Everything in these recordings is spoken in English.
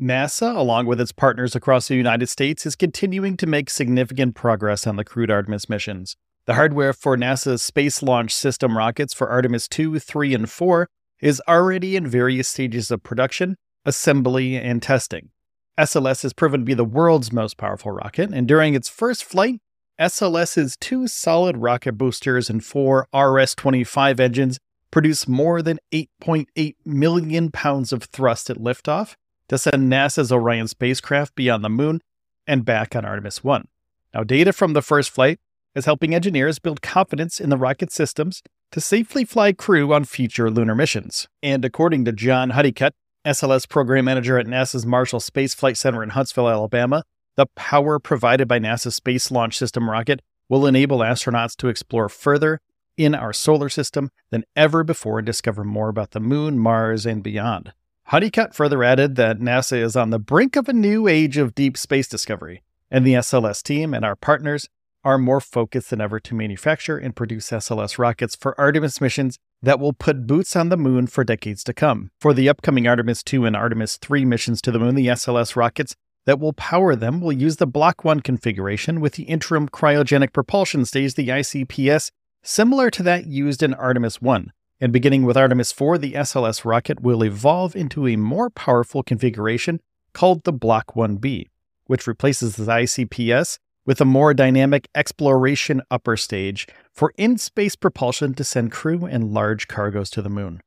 NASA, along with its partners across the United States, is continuing to make significant progress on the crewed Artemis missions. The hardware for NASA's Space Launch System rockets for Artemis 2, 3, and 4 is already in various stages of production, assembly, and testing. SLS has proven to be the world's most powerful rocket, and during its first flight, SLS's two solid rocket boosters and four RS 25 engines produced more than 8.8 million pounds of thrust at liftoff to send NASA's Orion spacecraft beyond the moon and back on Artemis 1. Now, data from the first flight is helping engineers build confidence in the rocket systems to safely fly crew on future lunar missions. And according to John Honeycutt, SLS program manager at NASA's Marshall Space Flight Center in Huntsville, Alabama, the power provided by NASA's Space Launch System rocket will enable astronauts to explore further in our solar system than ever before and discover more about the moon, Mars, and beyond. Honeycutt further added that NASA is on the brink of a new age of deep space discovery, and the SLS team and our partners are more focused than ever to manufacture and produce SLS rockets for Artemis missions that will put boots on the moon for decades to come. For the upcoming Artemis 2 and Artemis 3 missions to the moon, the SLS rockets that will power them will use the Block 1 configuration with the interim cryogenic propulsion stage, the ICPS, similar to that used in Artemis 1. And beginning with Artemis 4, the SLS rocket will evolve into a more powerful configuration called the Block 1B, which replaces the ICPS with a more dynamic exploration upper stage for in space propulsion to send crew and large cargoes to the moon.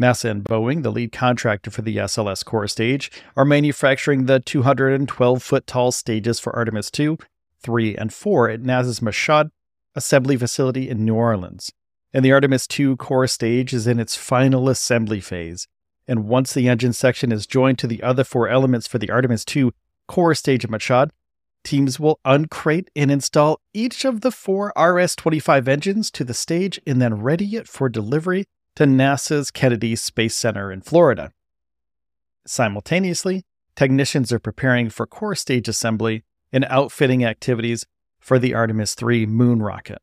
NASA and Boeing, the lead contractor for the SLS core stage, are manufacturing the 212 foot tall stages for Artemis 2, 3, and 4 at NASA's Michoud assembly facility in New Orleans and the Artemis II core stage is in its final assembly phase. And once the engine section is joined to the other four elements for the Artemis II core stage of Michoud, teams will uncrate and install each of the four RS 25 engines to the stage and then ready it for delivery to NASA's Kennedy Space Center in Florida. Simultaneously, technicians are preparing for core stage assembly and outfitting activities for the Artemis III moon rocket.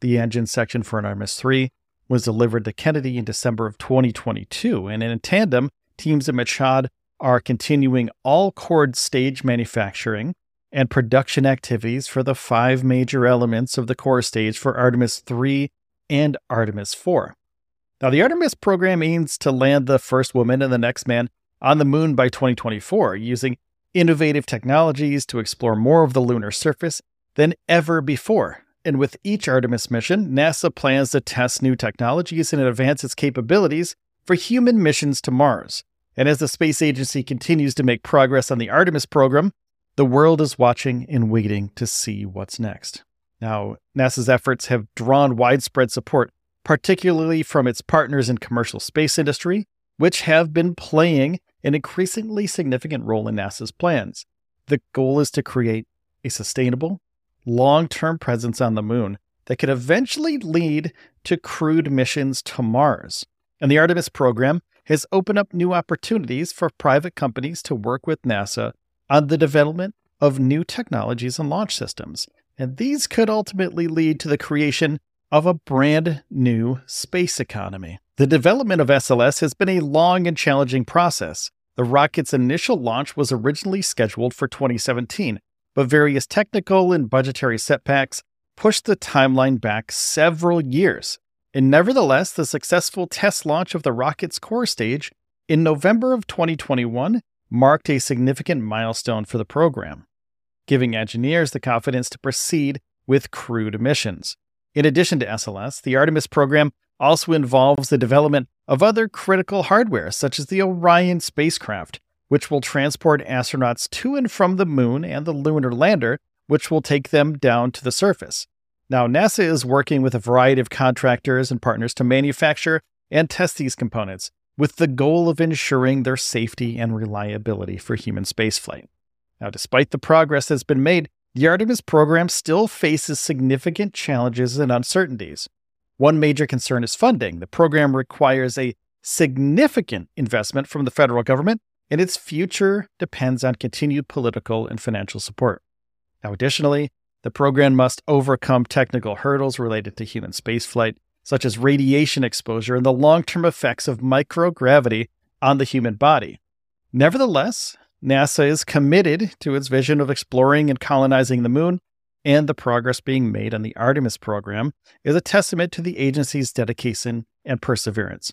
The engine section for Artemis 3 was delivered to Kennedy in December of 2022, and in tandem, teams at Michoud are continuing all core stage manufacturing and production activities for the five major elements of the core stage for Artemis 3 and Artemis 4. Now, the Artemis program aims to land the first woman and the next man on the moon by 2024 using innovative technologies to explore more of the lunar surface than ever before. And with each Artemis mission, NASA plans to test new technologies and advance its capabilities for human missions to Mars. And as the space agency continues to make progress on the Artemis program, the world is watching and waiting to see what's next. Now, NASA's efforts have drawn widespread support, particularly from its partners in commercial space industry, which have been playing an increasingly significant role in NASA's plans. The goal is to create a sustainable, long term presence on the moon that could eventually lead to crewed missions to Mars. And the Artemis program has opened up new opportunities for private companies to work with NASA on the development of new technologies and launch systems. And these could ultimately lead to the creation of a brand new space economy. The development of SLS has been a long and challenging process. The rocket's initial launch was originally scheduled for 2017, but various technical and budgetary setbacks pushed the timeline back several years. And nevertheless, the successful test launch of the rocket's core stage in November of 2021 marked a significant milestone for the program, giving engineers the confidence to proceed with crewed missions. In addition to SLS, the Artemis program also involves the development of other critical hardware, such as the Orion spacecraft, which will transport astronauts to and from the moon and the lunar lander, which will take them down to the surface. Now, NASA is working with a variety of contractors and partners to manufacture and test these components, with the goal of ensuring their safety and reliability for human spaceflight. Now, despite the progress that's been made, the Artemis program still faces significant challenges and uncertainties. One major concern is funding. The program requires a significant investment from the federal government, and its future depends on continued political and financial support. Now, additionally, the program must overcome technical hurdles related to human spaceflight, such as radiation exposure and the long term effects of microgravity on the human body. Nevertheless, NASA is committed to its vision of exploring and colonizing the moon, and the progress being made on the Artemis program is a testament to the agency's dedication and perseverance.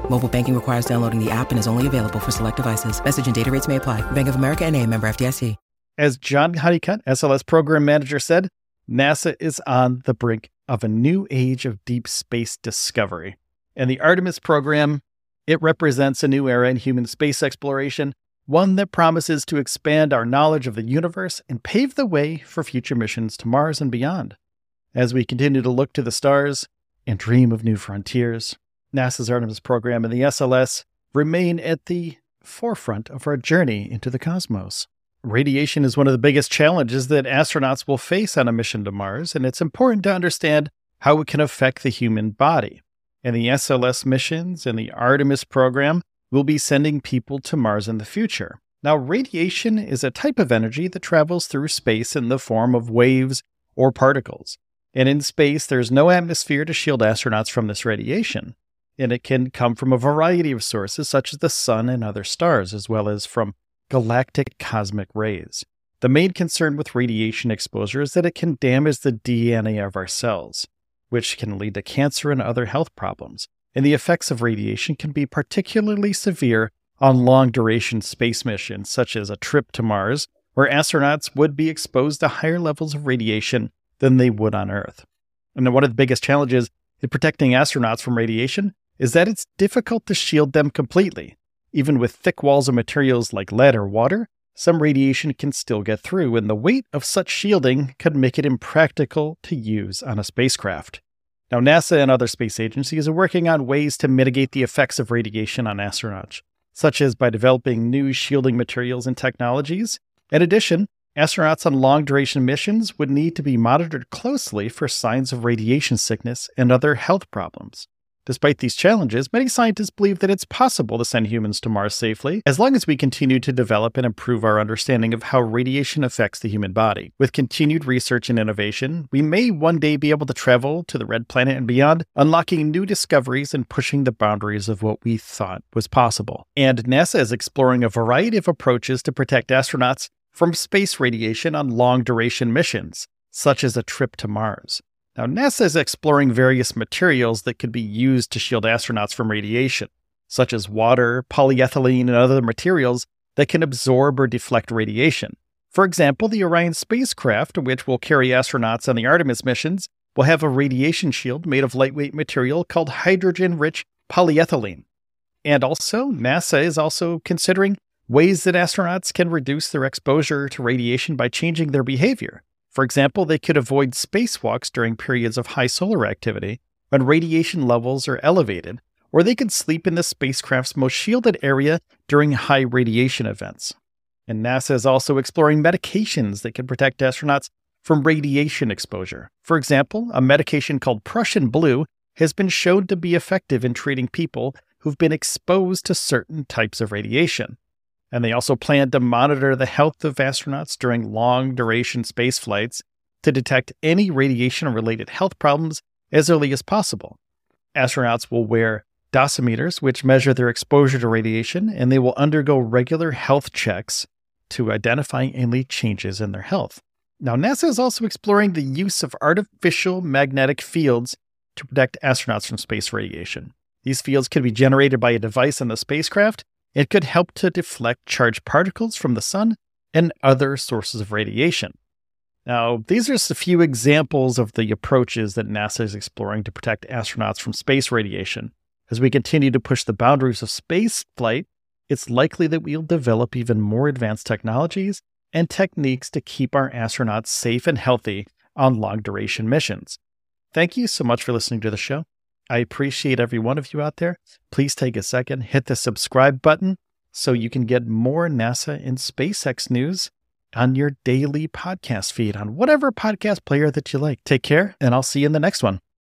Mobile banking requires downloading the app and is only available for select devices. Message and data rates may apply. Bank of America and a member FDIC. As John Honeycutt, SLS program manager, said, NASA is on the brink of a new age of deep space discovery. And the Artemis program, it represents a new era in human space exploration, one that promises to expand our knowledge of the universe and pave the way for future missions to Mars and beyond. As we continue to look to the stars and dream of new frontiers, NASA's Artemis program and the SLS remain at the forefront of our journey into the cosmos. Radiation is one of the biggest challenges that astronauts will face on a mission to Mars, and it's important to understand how it can affect the human body. And the SLS missions and the Artemis program will be sending people to Mars in the future. Now, radiation is a type of energy that travels through space in the form of waves or particles. And in space, there's no atmosphere to shield astronauts from this radiation. And it can come from a variety of sources, such as the sun and other stars, as well as from galactic cosmic rays. The main concern with radiation exposure is that it can damage the DNA of our cells, which can lead to cancer and other health problems. And the effects of radiation can be particularly severe on long duration space missions, such as a trip to Mars, where astronauts would be exposed to higher levels of radiation than they would on Earth. And one of the biggest challenges in protecting astronauts from radiation is that it's difficult to shield them completely. Even with thick walls of materials like lead or water, some radiation can still get through, and the weight of such shielding could make it impractical to use on a spacecraft. Now, NASA and other space agencies are working on ways to mitigate the effects of radiation on astronauts, such as by developing new shielding materials and technologies. In addition, astronauts on long duration missions would need to be monitored closely for signs of radiation sickness and other health problems. Despite these challenges, many scientists believe that it's possible to send humans to Mars safely as long as we continue to develop and improve our understanding of how radiation affects the human body. With continued research and innovation, we may one day be able to travel to the red planet and beyond, unlocking new discoveries and pushing the boundaries of what we thought was possible. And NASA is exploring a variety of approaches to protect astronauts from space radiation on long duration missions, such as a trip to Mars. Now, NASA is exploring various materials that could be used to shield astronauts from radiation, such as water, polyethylene, and other materials that can absorb or deflect radiation. For example, the Orion spacecraft, which will carry astronauts on the Artemis missions, will have a radiation shield made of lightweight material called hydrogen rich polyethylene. And also, NASA is also considering ways that astronauts can reduce their exposure to radiation by changing their behavior. For example, they could avoid spacewalks during periods of high solar activity when radiation levels are elevated, or they could sleep in the spacecraft's most shielded area during high radiation events. And NASA is also exploring medications that can protect astronauts from radiation exposure. For example, a medication called Prussian blue has been shown to be effective in treating people who've been exposed to certain types of radiation. And they also plan to monitor the health of astronauts during long duration space flights to detect any radiation related health problems as early as possible. Astronauts will wear dosimeters, which measure their exposure to radiation, and they will undergo regular health checks to identify any changes in their health. Now, NASA is also exploring the use of artificial magnetic fields to protect astronauts from space radiation. These fields can be generated by a device in the spacecraft it could help to deflect charged particles from the sun and other sources of radiation. Now, these are just a few examples of the approaches that NASA is exploring to protect astronauts from space radiation. As we continue to push the boundaries of space flight, it's likely that we'll develop even more advanced technologies and techniques to keep our astronauts safe and healthy on long duration missions. Thank you so much for listening to the show. I appreciate every one of you out there. Please take a second, hit the subscribe button so you can get more NASA and SpaceX news on your daily podcast feed on whatever podcast player that you like. Take care, and I'll see you in the next one.